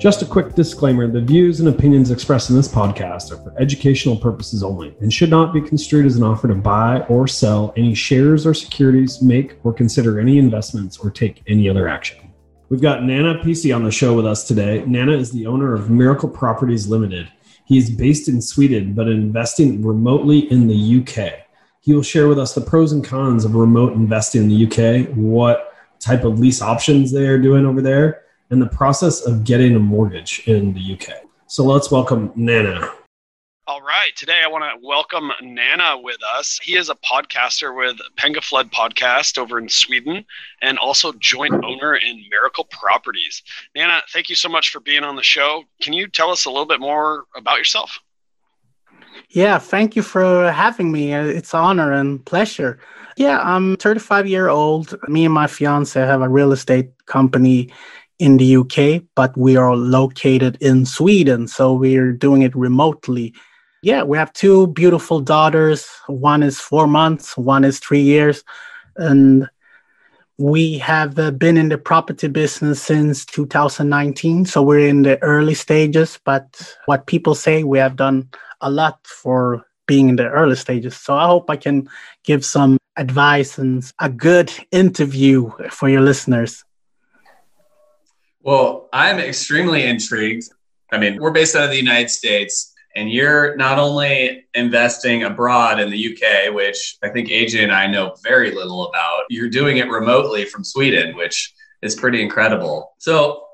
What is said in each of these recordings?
Just a quick disclaimer the views and opinions expressed in this podcast are for educational purposes only and should not be construed as an offer to buy or sell any shares or securities, make or consider any investments, or take any other action. We've got Nana PC on the show with us today. Nana is the owner of Miracle Properties Limited. He is based in Sweden but investing remotely in the UK. He will share with us the pros and cons of remote investing in the UK, what type of lease options they are doing over there and the process of getting a mortgage in the UK. So let's welcome Nana. All right. Today I want to welcome Nana with us. He is a podcaster with Penga Flood Podcast over in Sweden and also joint owner in Miracle Properties. Nana, thank you so much for being on the show. Can you tell us a little bit more about yourself? Yeah, thank you for having me. It's an honor and pleasure. Yeah, I'm 35 year old. Me and my fiance have a real estate company in the UK, but we are located in Sweden. So we're doing it remotely. Yeah, we have two beautiful daughters. One is four months, one is three years. And we have uh, been in the property business since 2019. So we're in the early stages. But what people say, we have done a lot for being in the early stages. So I hope I can give some advice and a good interview for your listeners. Well, I'm extremely intrigued. I mean, we're based out of the United States, and you're not only investing abroad in the UK, which I think AJ and I know very little about, you're doing it remotely from Sweden, which is pretty incredible. So,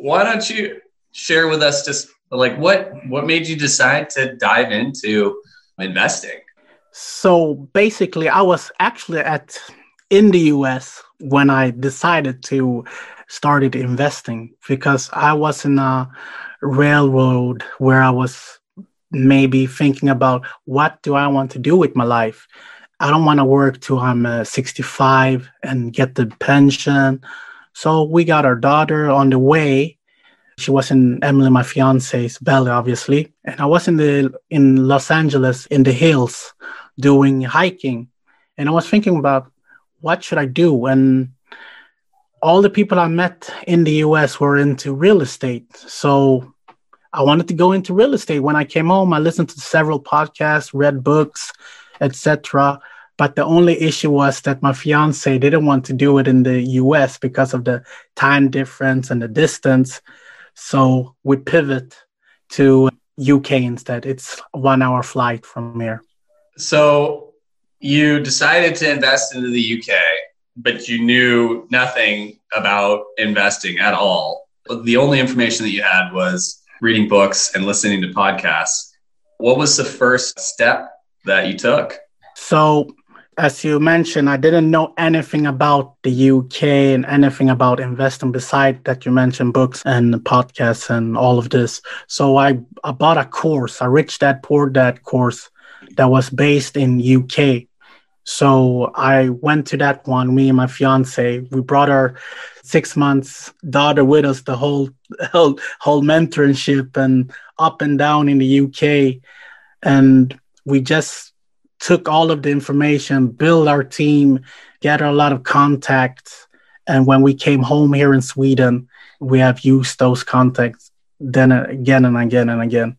why don't you share with us just like what what made you decide to dive into investing? So, basically, I was actually at in the US when I decided to started investing because I was in a railroad where I was maybe thinking about what do I want to do with my life. I don't want to work till I'm uh, 65 and get the pension. So we got our daughter on the way. She was in Emily, my fiance's belly, obviously, and I was in the in Los Angeles in the hills doing hiking, and I was thinking about what should I do and all the people I met in the US were into real estate. So I wanted to go into real estate. When I came home, I listened to several podcasts, read books, etc. But the only issue was that my fiance didn't want to do it in the US because of the time difference and the distance. So we pivot to UK instead. It's one hour flight from here. So you decided to invest into the UK but you knew nothing about investing at all. The only information that you had was reading books and listening to podcasts. What was the first step that you took? So, as you mentioned, I didn't know anything about the UK and anything about investing beside that you mentioned books and podcasts and all of this. So I, I bought a course, a rich dad poor dad course that was based in UK so I went to that one, me and my fiance. We brought our six months daughter with us the whole whole, whole mentorship and up and down in the UK. And we just took all of the information, built our team, gathered a lot of contacts. And when we came home here in Sweden, we have used those contacts then again and again and again.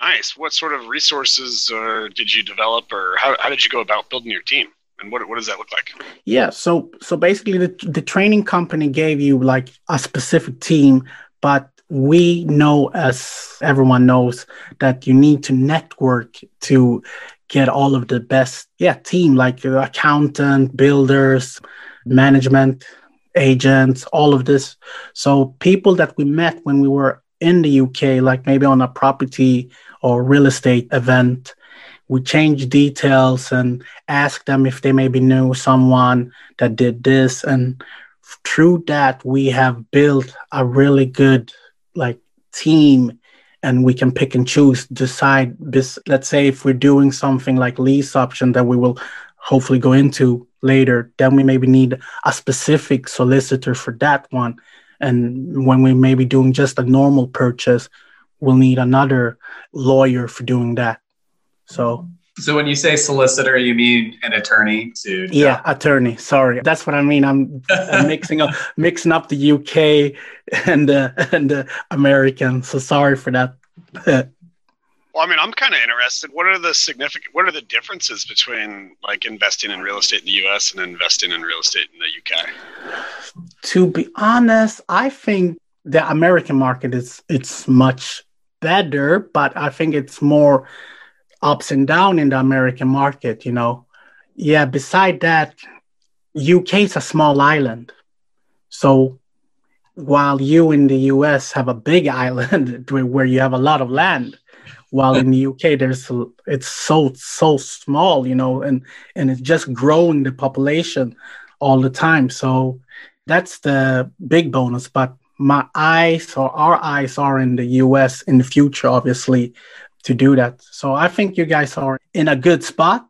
Nice. What sort of resources uh, did you develop, or how, how did you go about building your team? And what, what does that look like? Yeah. So so basically, the the training company gave you like a specific team, but we know, as everyone knows, that you need to network to get all of the best yeah team like accountant, builders, management agents, all of this. So people that we met when we were in the UK, like maybe on a property or real estate event, we change details and ask them if they maybe knew someone that did this. And through that, we have built a really good like team and we can pick and choose, decide. Let's say if we're doing something like lease option that we will hopefully go into later, then we maybe need a specific solicitor for that one. And when we may be doing just a normal purchase, we'll need another lawyer for doing that. So so when you say solicitor, you mean an attorney to Yeah, attorney. Sorry. That's what I mean. I'm, I'm mixing up mixing up the UK and the and the American. So sorry for that. Well, I mean, I'm kind of interested. What are the significant? What are the differences between like investing in real estate in the U.S. and investing in real estate in the U.K.? To be honest, I think the American market is it's much better, but I think it's more ups and down in the American market. You know, yeah. Beside that, UK is a small island, so while you in the US have a big island where you have a lot of land while in the UK there's it's so so small, you know, and and it's just growing the population all the time. So that's the big bonus. But my eyes or our eyes are in the US in the future, obviously, to do that. So I think you guys are in a good spot.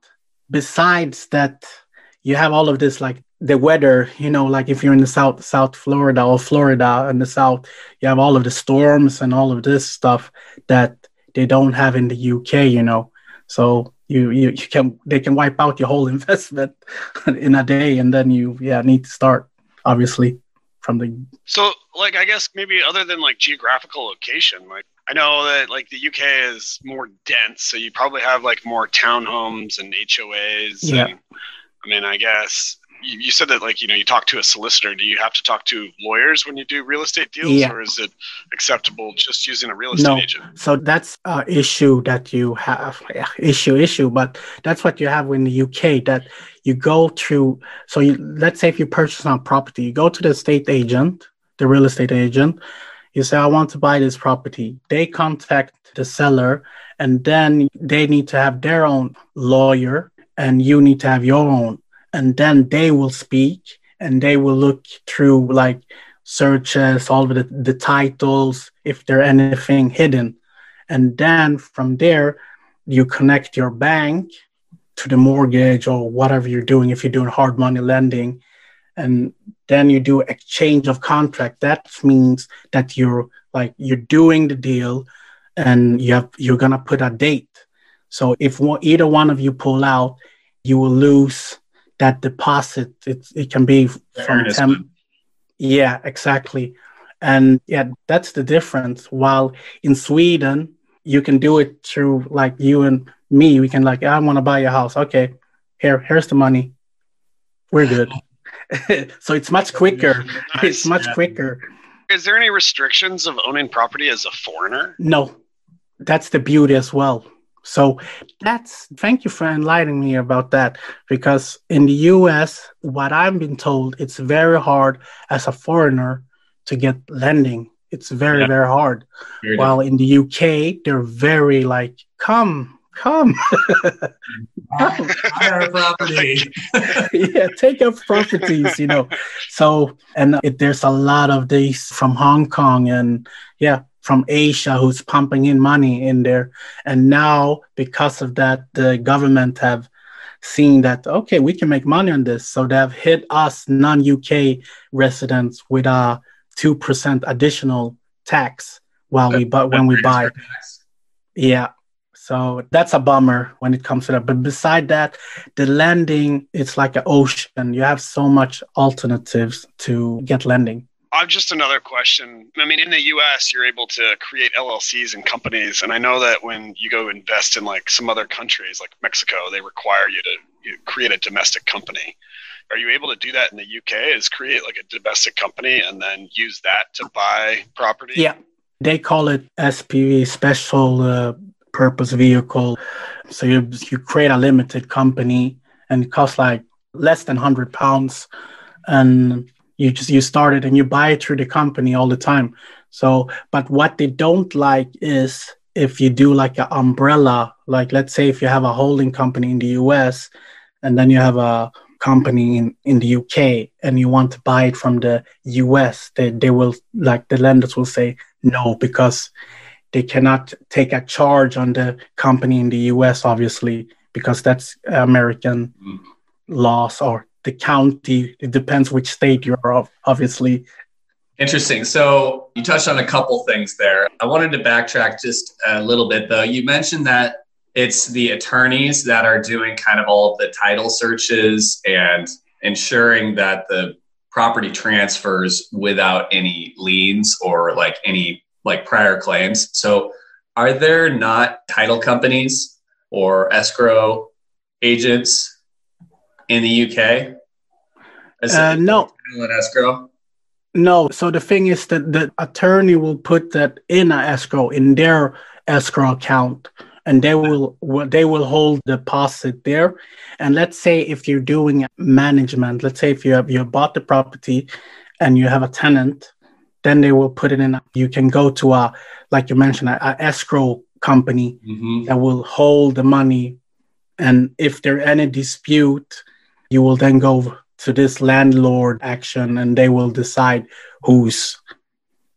Besides that, you have all of this like the weather, you know, like if you're in the South, South Florida or Florida in the South, you have all of the storms and all of this stuff that they don't have in the UK, you know. So you, you, you can they can wipe out your whole investment in a day, and then you yeah need to start obviously from the. So like I guess maybe other than like geographical location, like I know that like the UK is more dense, so you probably have like more townhomes and HOAs. Yeah. And, I mean, I guess you, you said that like you know you talk to a solicitor do you have to talk to lawyers when you do real estate deals Yeah. or is it acceptable just using a real estate No. agent So that's a issue that you have yeah, issue issue, but that's what you have in the UK that you go through. So you, let's say if you purchase on property, you go to the estate agent, the real estate agent. You say, I want to buy this property. They contact the seller, and then they need to have their own lawyer, and you need to have your own. And then they will speak and they will look through like searches, all of the, the titles, if there anything hidden. And then from there, you connect your bank to the mortgage or whatever you're doing if you're doing hard money lending. And then you do exchange of contract. That means that you're like you're doing the deal and you have you're gonna put a date. So if one, either one of you pull out, you will lose that deposit. It, it can be The from earnest 10, money. yeah, exactly. And yeah, that's the difference. While in Sweden, you can do it through like you and me. We can like, I want to buy a house. Okay, here, here's the money. We're good. so it's much quicker. It's much Yeah. quicker. is there any restrictions of owning property as a foreigner No, that's the beauty as well. So that's thank you for enlightening me about that because in the US, what I've been told, it's very hard as a foreigner to get lending. It's very, Yeah. very hard. Very While in the UK, they're very like, come, come. Buy property. yeah, take up properties, you know. So, and it, there's a lot of these from Hong Kong and yeah, from Asia who's pumping in money in there. And now, because of that, the government have seen that okay, we can make money on this. So they've hit us non-UK residents with a two percent additional tax while we but when we buy. Yeah. So that's a bummer when it comes to that. But beside that, the lending, it's like an ocean. You have so much alternatives to get lending. I've just another question. I mean, in the U.S., you're able to create LLCs and companies, and I know that when you go invest in like some other countries, like Mexico, they require you to you create a domestic company. Are you able to do that in the UK? Is create like a domestic company and then use that to buy property? Yeah. They call it SPV, special uh, purpose vehicle. So you, you create a limited company and it costs like less than 100 pounds. And you just you start it and you buy it through the company all the time. So, but what they don't like is if you do like an umbrella, like let's say if you have a holding company in the US and then you have a company in, in the UK and you want to buy it from the US, they, they will like the lenders will say no because they cannot take a charge on the company in the US, obviously, because that's American mm. laws or the county. It depends which state you're of, obviously. Interesting. So you touched on a couple things there. I wanted to backtrack just a little bit, though. You mentioned that it's the attorneys that are doing kind of all of the title searches and ensuring that the property transfers without any liens or like any like prior claims. So, are there not title companies or escrow agents in the UK? Uh, no. escrow? No. So the thing is that the attorney will put that in an escrow in their escrow account, and they will they will hold the deposit there. And let's say if you're doing management, let's say if you have you bought the property and you have a tenant then they will put it in. You can go to a, like you mentioned, a, a escrow company mm-hmm. that will hold the money. And if there any dispute, you will then go to this landlord action and they will decide who's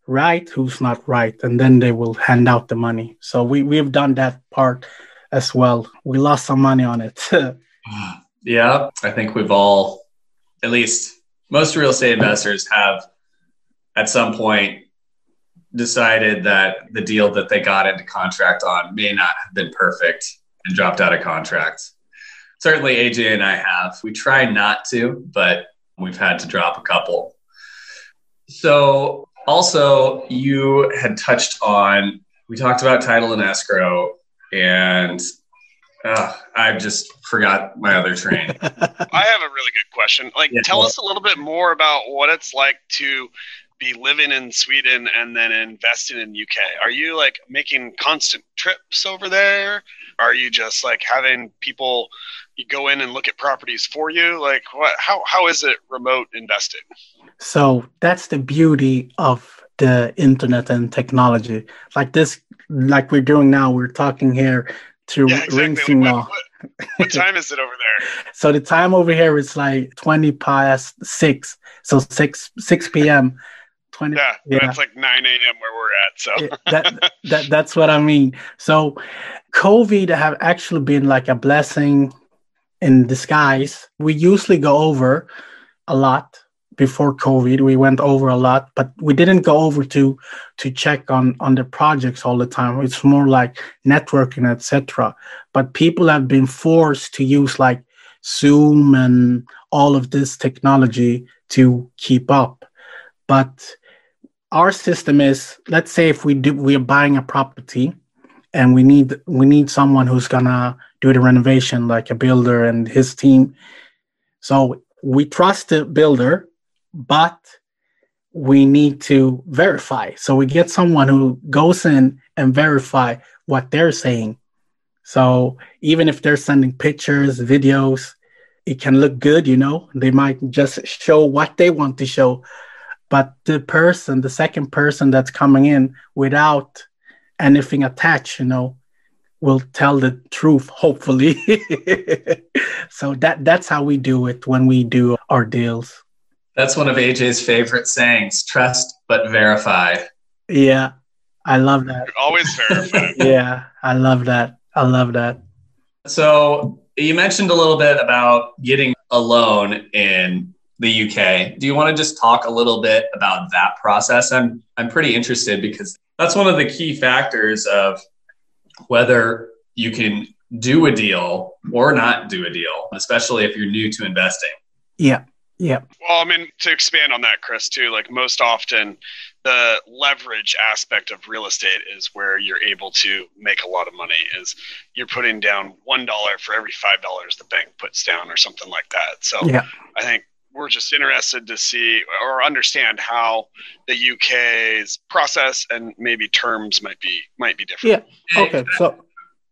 right, who's not right. And then they will hand out the money. So we, we've done that part as well. We lost some money on it. yeah, I think we've all, at least most real estate investors have at some point decided that the deal that they got into contract on may not have been perfect and dropped out of contract. Certainly, AJ and I have. We try not to, but we've had to drop a couple. So, also, you had touched on, we talked about title and escrow, and uh, I just forgot my other train. I have a really good question. Like, yeah, tell us a little bit more about what it's like to be living in Sweden and then investing in UK? Are you like making constant trips over there? Are you just like having people you go in and look at properties for you? Like what how how is it remote investing? So that's the beauty of the internet and technology. Like this like we're doing now, we're talking here to yeah, exactly. what, what, what time is it over there? so the time over here is like 20 past 6 so 6 6 p.m 20 yeah, yeah. it's like 9 a.m where we're at so. That, that that's what i mean. So covid have actually been like a blessing in disguise. We usually go over a lot before covid. We went over a lot but we didn't go over to to check on on the projects all the time. It's more like networking etc but people have been forced to use like zoom and all of this technology to keep up. But our system is let's say if we do we're buying a property and we need we need someone who's gonna do the renovation like a builder and his team. So we trust the builder but we need to verify. So we get someone who goes in and verify what they're saying. So even if they're sending pictures videos it can look good you know? They might just show what they want to show but the person the second person that's coming in without anything attached you know will tell the truth hopefully. So that that's how we do it when we do our deals. That's one of aj's favorite sayings trust but verify. Yeah i love that. Always verify. Yeah i love that. I love that. So you mentioned a little bit about getting a loan in the UK. Do you want to just talk a little bit about that process? I'm I'm pretty interested because that's one of the key factors of whether you can do a deal or not do a deal, especially if you're new to investing. Yeah. Yeah. Well, I mean, to expand on that, Chris, too, like most often the leverage aspect of real estate is where you're able to make a lot of money is you're putting down one dollar for every five dollars the bank puts down or something like that. So yeah. I think we're just interested to see or understand how the UK's process and maybe terms might be might be different. Yeah. Okay. So,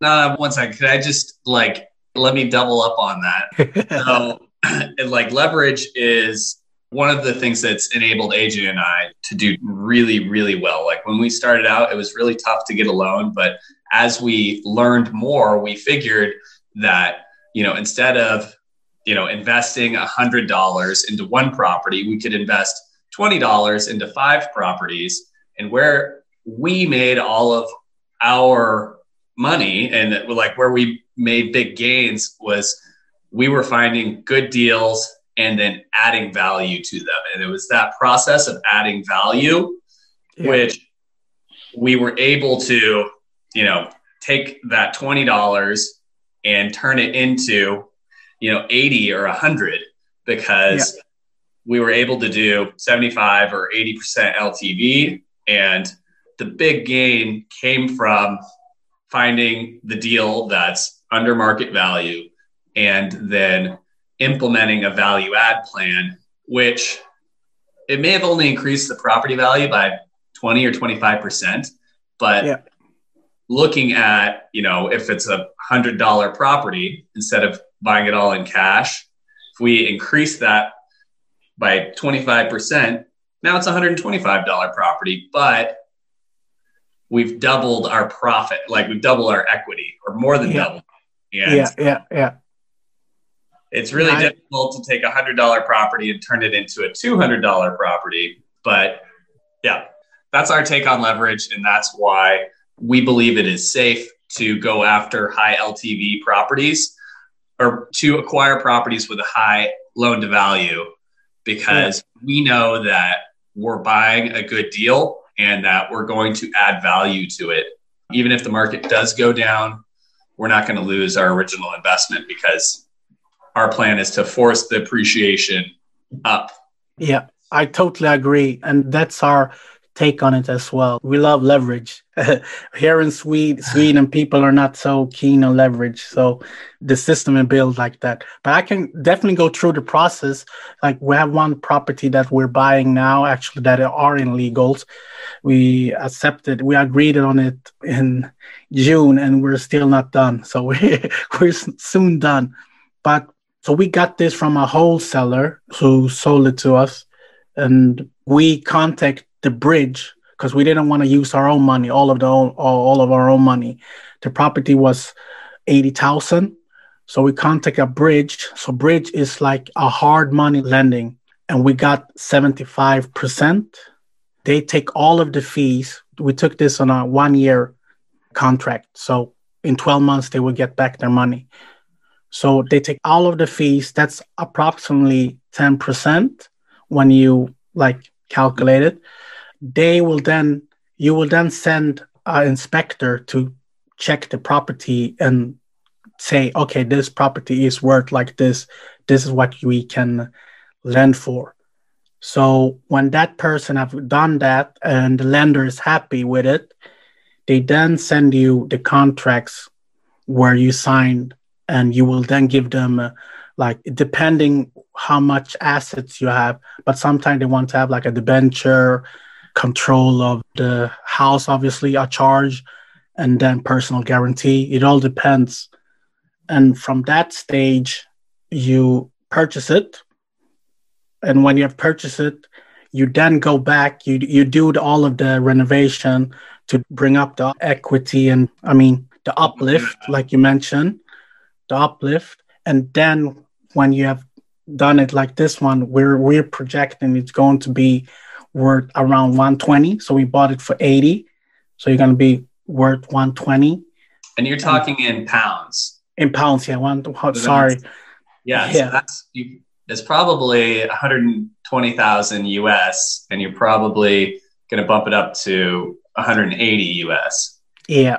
uh, one second. Could I just like let me double up on that? so, like leverage is one of the things that's enabled AJ and I to do really, really well. Like when we started out, it was really tough to get a loan, but as we learned more, we figured that you know instead of you know, investing $100 into one property, we could invest $20 into five properties. And where we made all of our money and like where we made big gains was we were finding good deals and then adding value to them. And it was that process of adding value, yeah. which we were able to, you know, take that $20 and turn it into, you know, 80 or 100 because yeah. we were able to do 75 or 80% LTV. And the big gain came from finding the deal that's under market value and then implementing a value add plan, which it may have only increased the property value by 20 or 25%, but yeah. looking at, you know, if it's a hundred dollar property instead of buying it all in cash, if we increase that by 25%, now it's $125 property, but we've doubled our profit, like we've doubled our equity or more than yeah. doubled. And yeah, yeah, yeah. It's really I, difficult to take a hundred dollar property and turn it into a two hundred dollar property. But yeah, that's our take on leverage, and that's why we believe it is safe to go after high LTV properties or to acquire properties with a high loan to value because yeah. we know that we're buying a good deal and that we're going to add value to it. Even if the market does go down, we're not going to lose our original investment because our plan is to force the appreciation up. Yeah, I totally agree. And that's our take on it as well. We love leverage. Here in Sweden, Sweden, people are not so keen on leverage. So the system is built like that. But I can definitely go through the process. Like we have one property that we're buying now, actually, that are in legals. We accepted, we agreed on it in June, and we're still not done. So we, we're soon done. But so we got this from a wholesaler who sold it to us, and we contact the bridge because we didn't want to use our own money, all of the all, all of our own money. The property was eighty thousand, so we contact a bridge. So bridge is like a hard money lending, and we got seventy five percent. They take all of the fees. We took this on a one year contract, so in twelve months they will get back their money. So they take all of the fees. That's approximately 10% when you like calculate it. They will then, you will then send an inspector to check the property and say, okay, this property is worth like this. This is what we can lend for. So when that person have done that and the lender is happy with it, they then send you the contracts where you signed and you will then give them uh, like depending how much assets you have but sometimes they want to have like a debenture control of the house obviously a charge and then personal guarantee. It all depends. And from that stage you purchase it. And when you have purchased it you then go back you you do all of the renovation to bring up the equity and i mean the uplift like you mentioned the uplift. And then when you have done it like this one we're we're projecting it's going to be worth around 120 so we bought it for 80 so you're going to be worth 120 and you're talking and, in pounds in pounds yeah one sorry yeah, yeah. So that's it's probably 120,000 US and you're probably going to bump it up to 180 US yeah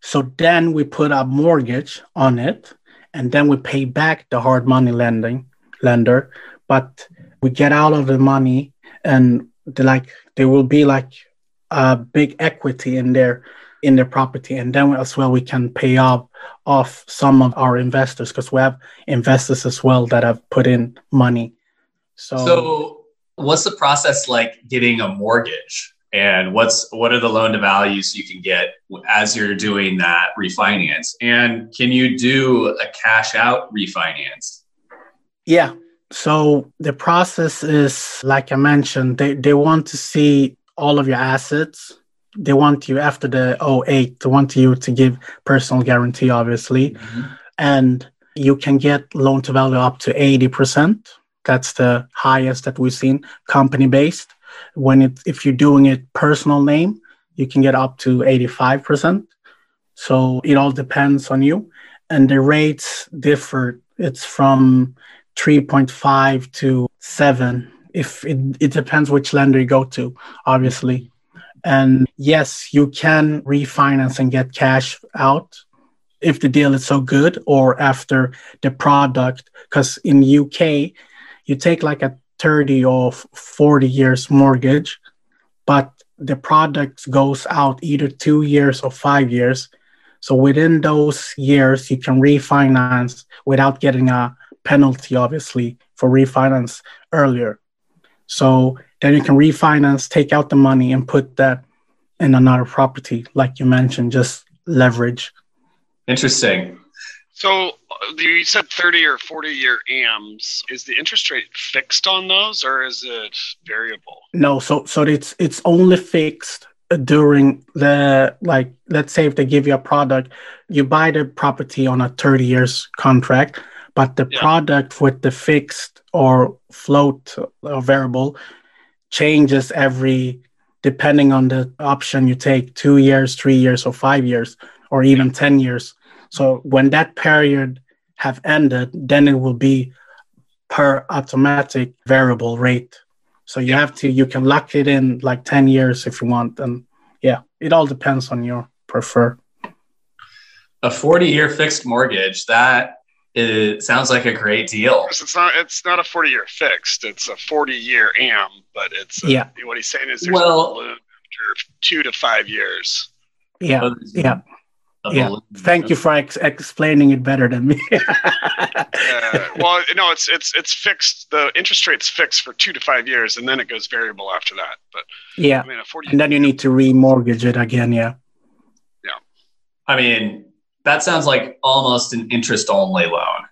so then we put a mortgage on it, and then we pay back the hard money lending lender. But we get out of the money, and the, like there will be like a big equity in there in their property, and then as well we can pay off off some of our investors because we have investors as well that have put in money. So, so what's the process like getting a mortgage? and what's what are the loan to values you can get as you're doing that refinance and can you do a cash out refinance yeah so the process is like i mentioned they, they want to see all of your assets they want you after the 08 they want you to give personal guarantee obviously mm-hmm. and you can get loan to value up to 80% that's the highest that we've seen company based when it if you're doing it personal name you can get up to 85%. So it all depends on you. And the rates differ. It's from 3.5 to 7 if it, it depends which lender you go to obviously. And yes you can refinance and get cash out if the deal is so good or after the product because in uk you take like a 30 or 40 years mortgage but the product goes out either two years or five years. So within those years you can refinance without getting a penalty obviously for refinance earlier so then you can refinance take out the money and put that in another property like you mentioned just leverage interesting so uh, you said 30 or 40 year AMs. Is the interest rate fixed on those or is it variable? No, so so it's it's only fixed during the like let's say if they give you a product, you buy the property on a 30 years contract, but the yeah. product with the fixed or float or variable changes every depending on the option you take, 2 years, 3 years or 5 years or even 10 years. So when that period have ended, then it will be per automatic variable rate. So you have to you can lock it in like 10 years if you want. And yeah, it all depends on your prefer. A 40 year fixed mortgage, that it sounds like a great deal. It's not. It's not a forty-year fixed. It's a forty-year AM, but it's a, yeah. What he's saying is there's well, a balloon after two to five years. Yeah, yeah yeah. Thank you for ex- explaining it better than me. uh, well, no, it's it's it's fixed. The interest rate's fixed for two to five years, and then it goes variable after that. But yeah, I mean, 40 and then you need to remortgage it again. Yeah. Yeah. I mean, that sounds like almost an interest only loan.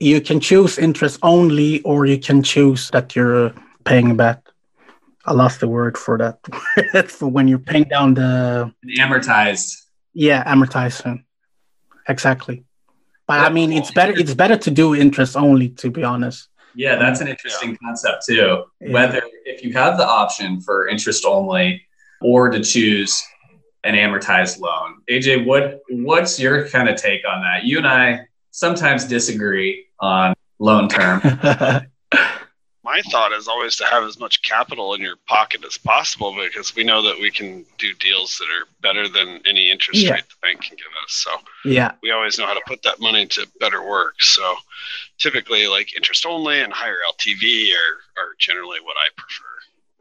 You can choose interest only, or you can choose that you're uh, paying back. I lost the word for that. for when you're paying down the amortized yeah, amortizing. Exactly. But I mean, it's better. It's better to do interest only, to be honest. Yeah, that's an interesting yeah. concept too. Yeah. Whether if you have the option for interest only or to choose an amortized loan. AJ, what what's your kind of take on that? You and I sometimes disagree on loan term. my thought is always to have as much capital in your pocket as possible because we know that we can do deals that are better than any interest yeah. rate the bank can give us. So yeah, we always know how to put that money to better work. So typically, like interest only and higher LTV are are generally what I prefer.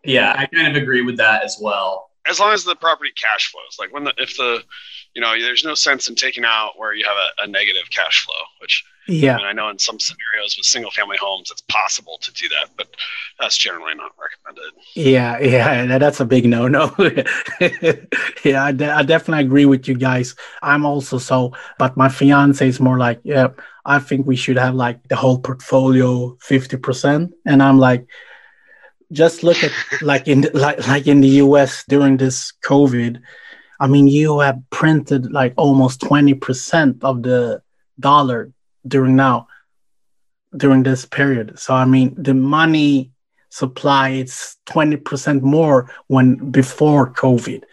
Yeah, I kind of agree with that as well. As long as the property cash flows, like when the if the you know, there's no sense in taking out where you have a, a negative cash flow, which yeah, I, know in some scenarios with single family homes, it's possible to do that, but that's generally not recommended. Yeah, yeah, that's a big no no. yeah, I, de- I definitely agree with you guys. I'm also so, but my fiance is more like, yeah, I think we should have like the whole portfolio 50%. And I'm like, just look at like in like like in the US during this COVID, I mean, you have printed like almost 20% of the dollar during now, during this period. So, I mean, the money supply it's 20% more when before COVID.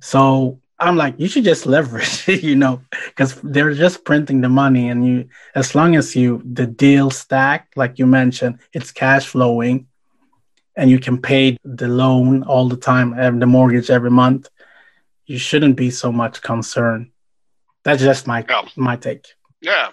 So, I'm like, you should just leverage, you know, because they're just printing the money, and you, as long as you the deal stack, like you mentioned, it's cash flowing, and you can pay the loan all the time, and the mortgage every month you shouldn't be so much concerned. That's just my my take. Yeah.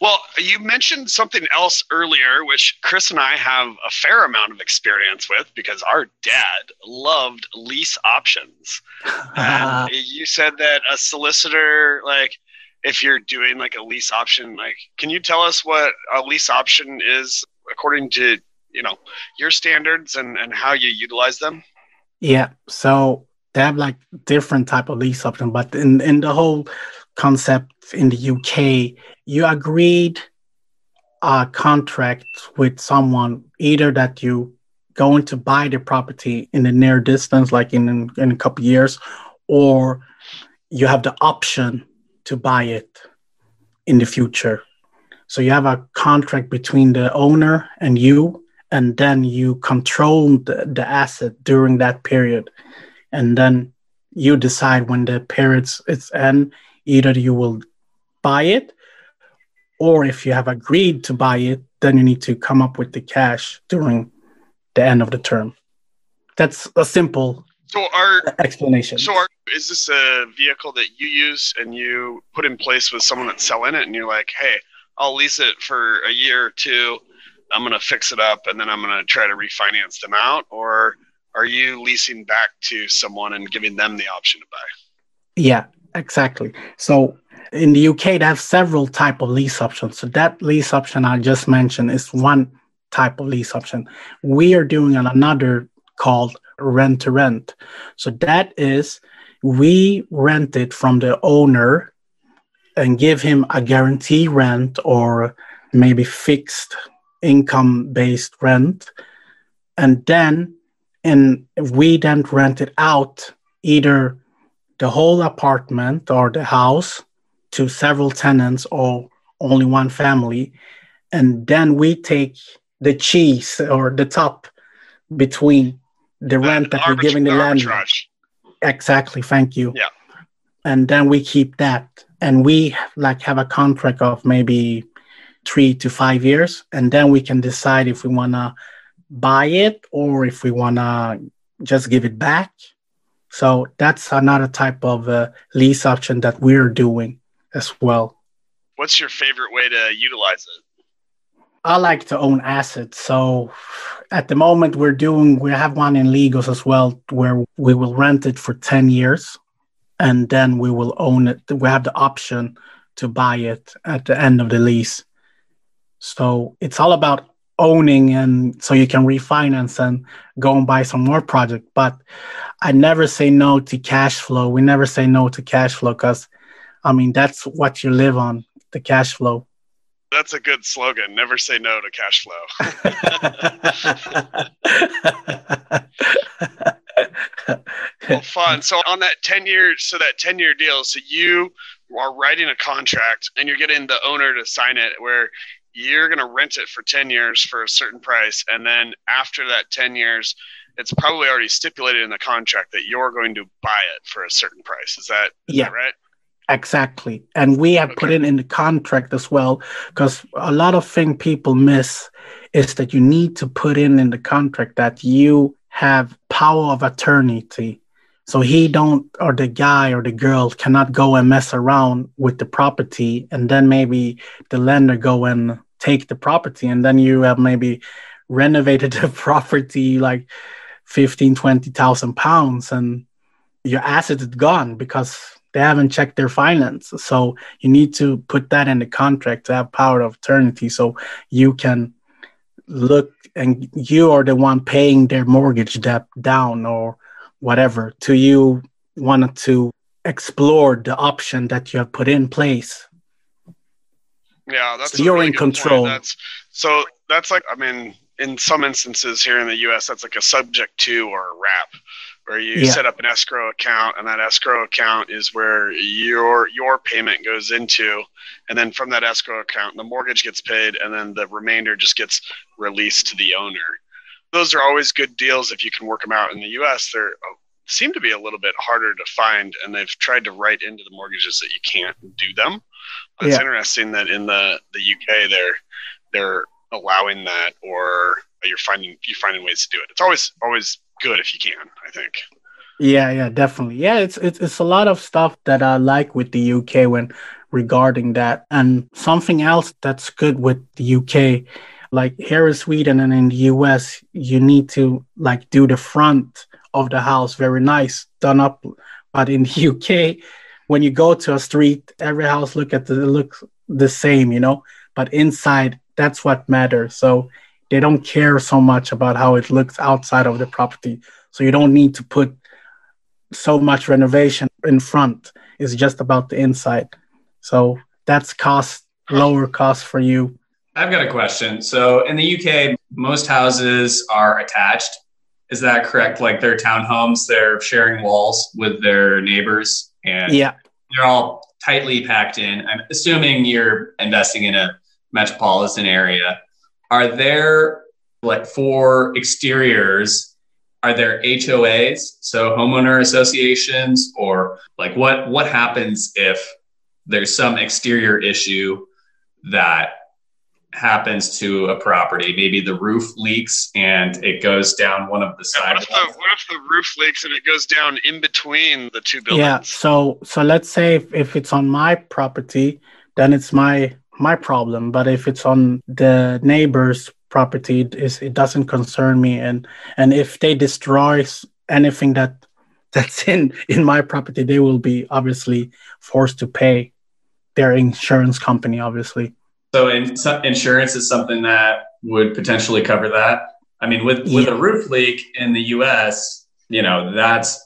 Well, you mentioned something else earlier, which Chris and I have a fair amount of experience with because our dad loved lease options. and you said that a solicitor, like, if you're doing like a lease option, like, can you tell us what a lease option is according to, you know, your standards and, and how you utilize them? Yeah. So they have like different type of lease option, but in in the whole concept in the UK, you agreed a contract with someone either that you going to buy the property in the near distance, like in in a couple years, or you have the option to buy it in the future. So you have a contract between the owner and you, and then you control the, the asset during that period. And then you decide when the periods it's end either you will buy it or if you have agreed to buy it then you need to come up with the cash during the end of the term. That's a simple so our explanation. so our, is this a vehicle that you use and you put in place with someone that's selling it and you're like hey i'll lease it for a year or two i'm going to fix it up and then i'm going to try to refinance them out? Or are you leasing back to someone and giving them the option to buy? Yeah exactly. So in the uk they have several type of lease options. So that lease option i just mentioned is one type of lease option. We are doing another called rent to rent. So that is we rent it from the owner and give him a guarantee rent or maybe fixed income based rent. And then and we then rent it out either the whole apartment or the house to several tenants or only one family and then we take the cheese or the top between the rent that we're giving the landlord. exactly thank you. Yeah. And then we keep that. And we like have a contract of maybe three to five years and then we can decide if we want to buy it or if we want to just give it back so that's another type of uh, lease option that we're doing as well what's your favorite way to utilize it I like to own assets. So at the moment we're doing we have one in Lagos as well where we will rent it for 10 years and then we will own it. We have the option to buy it at the end of the lease. So it's all about owning and so you can refinance and go and buy some more project. But I never say no to cash flow. We never say no to cash flow because I mean that's what you live on, the cash flow. That's a good slogan. Never say no to cash flow. well, fun. So on that 10 year, so that 10 year deal, so you are writing a contract and you're getting the owner to sign it where you're going to rent it for 10 years for a certain price. And then after that 10 years, it's probably already stipulated in the contract that you're going to buy it for a certain price. Is that, is yeah. That right? Exactly. And we have okay. put it in the contract as well, because a lot of thing people miss is that you need to put in in the contract that you have power of attorney. So he don't, or the guy or the girl cannot go and mess around with the property, and then maybe the lender go and take the property, and then you have maybe renovated the property like 15, 20,000 pounds, and your asset is gone because they haven't checked their finances. So you need to put that in the contract to have power of attorney so you can look and you are the one paying their mortgage debt down or whatever to you wanted to explore the option that you have put in place yeah that's so you're really in control point. that's so that's like i mean in some instances here in the us that's like a subject to or a wrap where you yeah. set up an escrow account and that escrow account is where your your payment goes into and then from that escrow account the mortgage gets paid and then the remainder just gets released to the owner those are always good deals if you can work them out in the us they're uh, seem to be a little bit harder to find and they've tried to write into the mortgages that you can't do them it's yeah. interesting that in the the uk they're they're allowing that or you're finding you're finding ways to do it it's always always good if you can. I think. Yeah, yeah, definitely. Yeah, it's it's it's a lot of stuff that I like with the UK when regarding that, and something else that's good with the UK, like here in Sweden and in the US, you need to like do the front of the house very nice, done up. But in the UK, when you go to a street, every house look at the look the same, you know. But inside, that's what matters. So they don't care so much about how it looks outside of the property. So you don't need to put so much renovation in front. It's just about the inside. So that's cost lower cost for you. I've got a question. So in the UK, most houses are attached. Is that correct? Like they're townhomes, they're sharing walls with their neighbors and yeah. they're all tightly packed in. I'm assuming you're investing in a metropolitan area are there like for exteriors are there HOAs, so homeowner associations, or like what what happens if there's some exterior issue that happens to a property? Maybe the roof leaks and it goes down one of the sides. What, what, if the roof leaks and it goes down in between the two buildings? Yeah. So so let's say if, if it's on my property, then it's my my problem. But if it's on the neighbor's property, it, is, it doesn't concern me. And and if they destroy anything that that's in in my property, they will be obviously forced to pay their insurance company, obviously. So, in, insurance is something that would potentially cover that. I mean, with with yeah. a roof leak in the U.S., you know, that's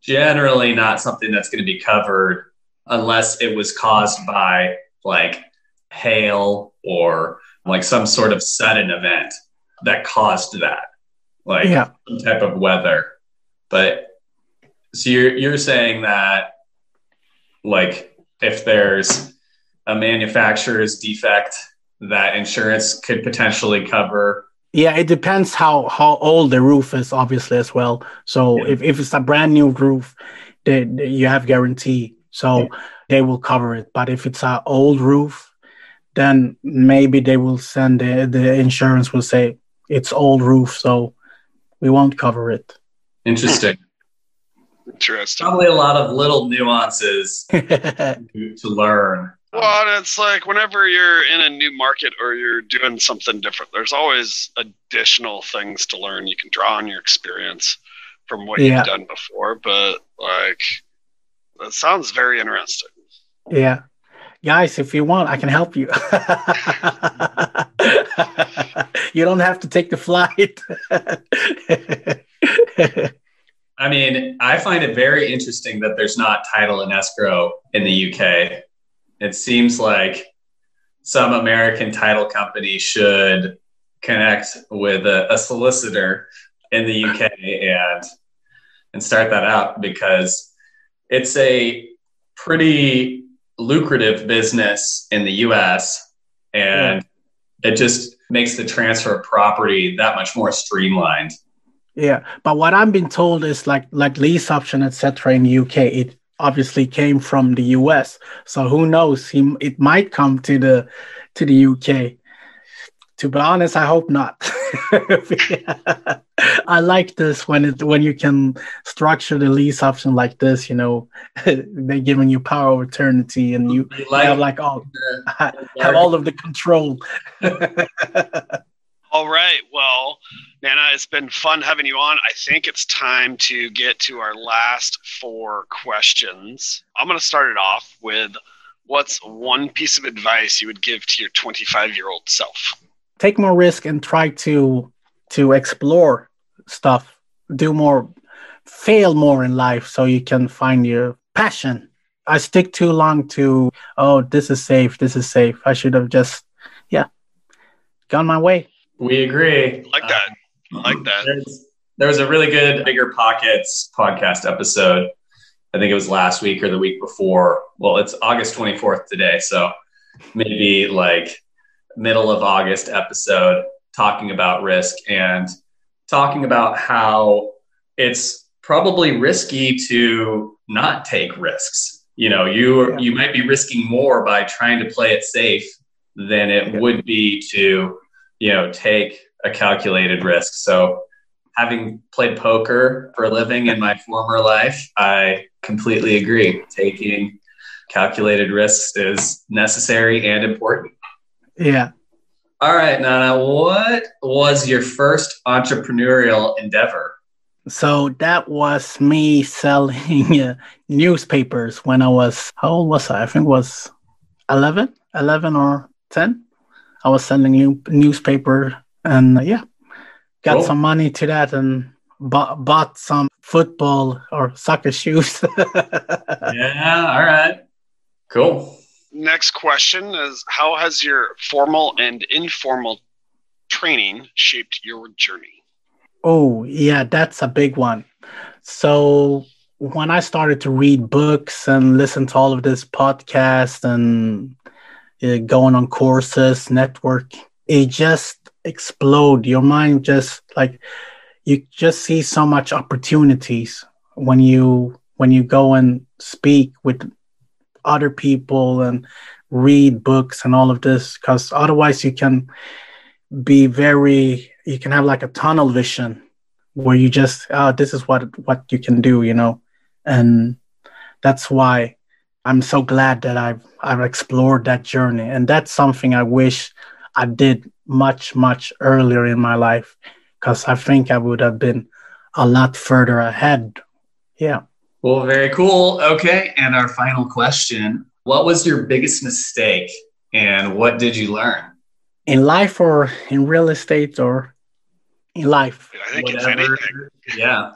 generally not something that's going to be covered unless it was caused by like hail or like some sort of sudden event that caused that, like yeah. some type of weather. But so you're you're saying that like if there's a manufacturer's defect that insurance could potentially cover? Yeah it depends how how old the roof is obviously as well. So yeah. if, if it's a brand new roof they, they you have guarantee so yeah. they will cover it. But if it's an old roof then maybe they will send the, the insurance will say it's old roof so we won't cover it. Interesting. Interesting. Probably a lot of little nuances to, to learn Um, well, it's like whenever you're in a new market or you're doing something different, there's always additional things to learn. You can draw on your experience from what yeah. you've done before, but like that sounds very interesting. Yeah. Guys, if you want, I can help you. you don't have to take the flight. I mean, I find it very interesting that there's not title and escrow in the UK it seems like some American title company should connect with a, a solicitor in the UK and and start that out because it's a pretty lucrative business in the US and yeah. it just makes the transfer of property that much more streamlined. Yeah, but what I've been told is like like lease option etc. in UK, it obviously came from the US. So who knows? He it might come to the to the UK. To be honest, I hope not. I like this when it when you can structure the lease option like this. You know, they're giving you power of eternity, and you, like, have like all have all of the control. all right. Well, Nana, it's been fun having you on. I think it's time to get to our last four questions. I'm going to start it off with what's one piece of advice you would give to your 25 year old self? Take more risk and try to to explore stuff. Do more, fail more in life so you can find your passion. I stick too long to oh this is safe, this is safe. I should have just yeah gone my way. We agree. like that. I like that. There's, there was a really good Bigger Pockets podcast episode. I think it was last week or the week before. Well, it's August 24th today. So maybe like middle of August episode talking about risk and talking about how it's probably risky to not take risks. You know, you yeah. you might be risking more by trying to play it safe than it yeah. would be to, you know, take a calculated risk. So, having played poker for a living in my former life, I completely agree. Taking calculated risks is necessary and important. Yeah. All right, Nana, what was your first entrepreneurial endeavor? So that was me selling uh, newspapers when I was, how old was I? I think it was 11, 11 or 10. I was selling new newspaper and uh, yeah, got cool. some money to that and bought, bought some football or soccer shoes. yeah, all right, cool. Next question is How has your formal and informal training shaped your journey? Oh, yeah, that's a big one. So, when I started to read books and listen to all of this podcast and uh, going on courses, network, it just explode. Your mind just like you just see so much opportunities when you when you go and speak with other people and read books and all of this because otherwise you can be very you can have like a tunnel vision where you just oh this is what what you can do you know and that's why i'm so glad that i've i've explored that journey and that's something i wish i did much much earlier in my life because i think i would have been a lot further ahead. Yeah. Well very cool. Okay and our final question what was your biggest mistake and what did you learn? In life or in real estate or in life? I think it's whatever. anything. yeah.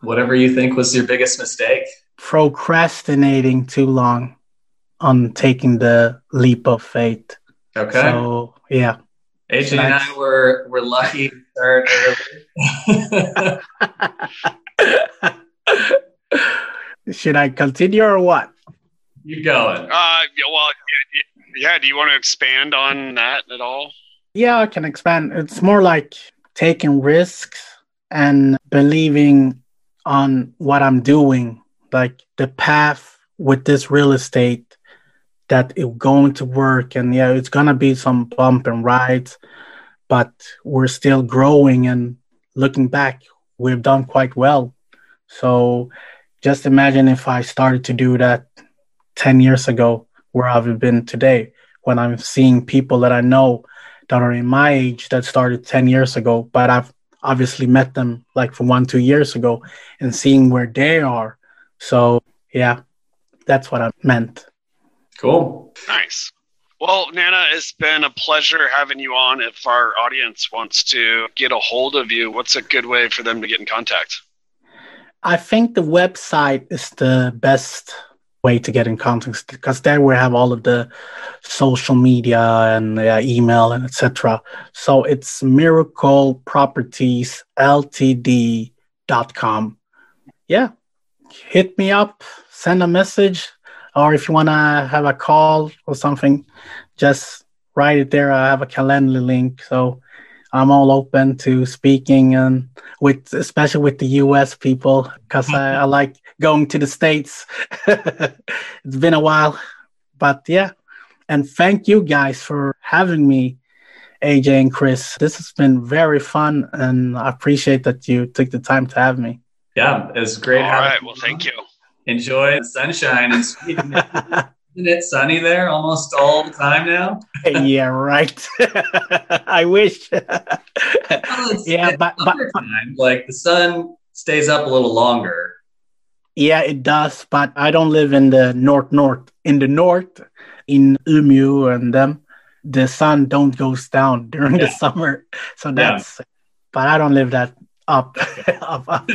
Whatever you think was your biggest mistake? Procrastinating too long on taking the leap of faith. Okay. So yeah AJ and I were were lucky to start early. should i continue or what you going? Uh, yeah, well, yeah, yeah. Do you want to expand on that at all? yeah i can expand it's more like taking risks and believing on what i'm doing like the path with this real estate that it's going to work and yeah it's gonna be some bump and rides but we're still growing and looking back we've done quite well so just imagine if i started to do that 10 years ago where i've been today when i'm seeing people that i know that are in my age that started 10 years ago, but I've obviously met them like from one, two years ago and seeing where they are. So, yeah, that's what I meant. Cool. Nice. Well, Nana, it's been a pleasure having you on. If our audience wants to get a hold of you, what's a good way for them to get in contact? I think the website is the best way to get in contact because there we have all of the social media and uh, email and etc. So it's miraclepropertiesltd.com. Yeah, hit me up, send a message, or if you want to have a call or something, just write it there. I have a calendar link. So I'm all open to speaking and with especially with the US people because I, I like going to the States. it's been a while. But yeah. And thank you guys for having me, AJ and Chris. This has been very fun and I appreciate that you took the time to have me. Yeah, it's great. All right. Well, thank you. Enjoy the sunshine in Sweden. Isn't it sunny there almost all the time now? yeah, right. I wish. Well, yeah, but, but summertime. like the sun stays up a little longer. yeah, it does. But I don't live in the north north. In the north, in Umeå and them, the sun don't goes down during the summer. So Yeah. that's. But I don't live that up. up, up.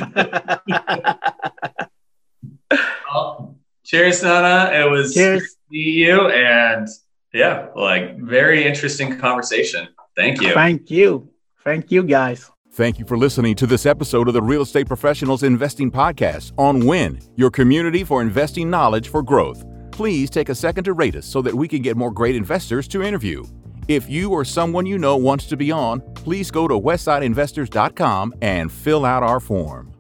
Well, cheers, Nana. It was Cheers. great to see you, and yeah, like very interesting conversation. Thank you. Thank you. Thank you, guys. Thank you for listening to this episode of the Real Estate Professionals Investing Podcast on Win, your community for investing knowledge for growth. Please take a second to rate us so that we can get more great investors to interview. If you or someone you know wants to be on, please go to westsideinvestors.com and fill out our form.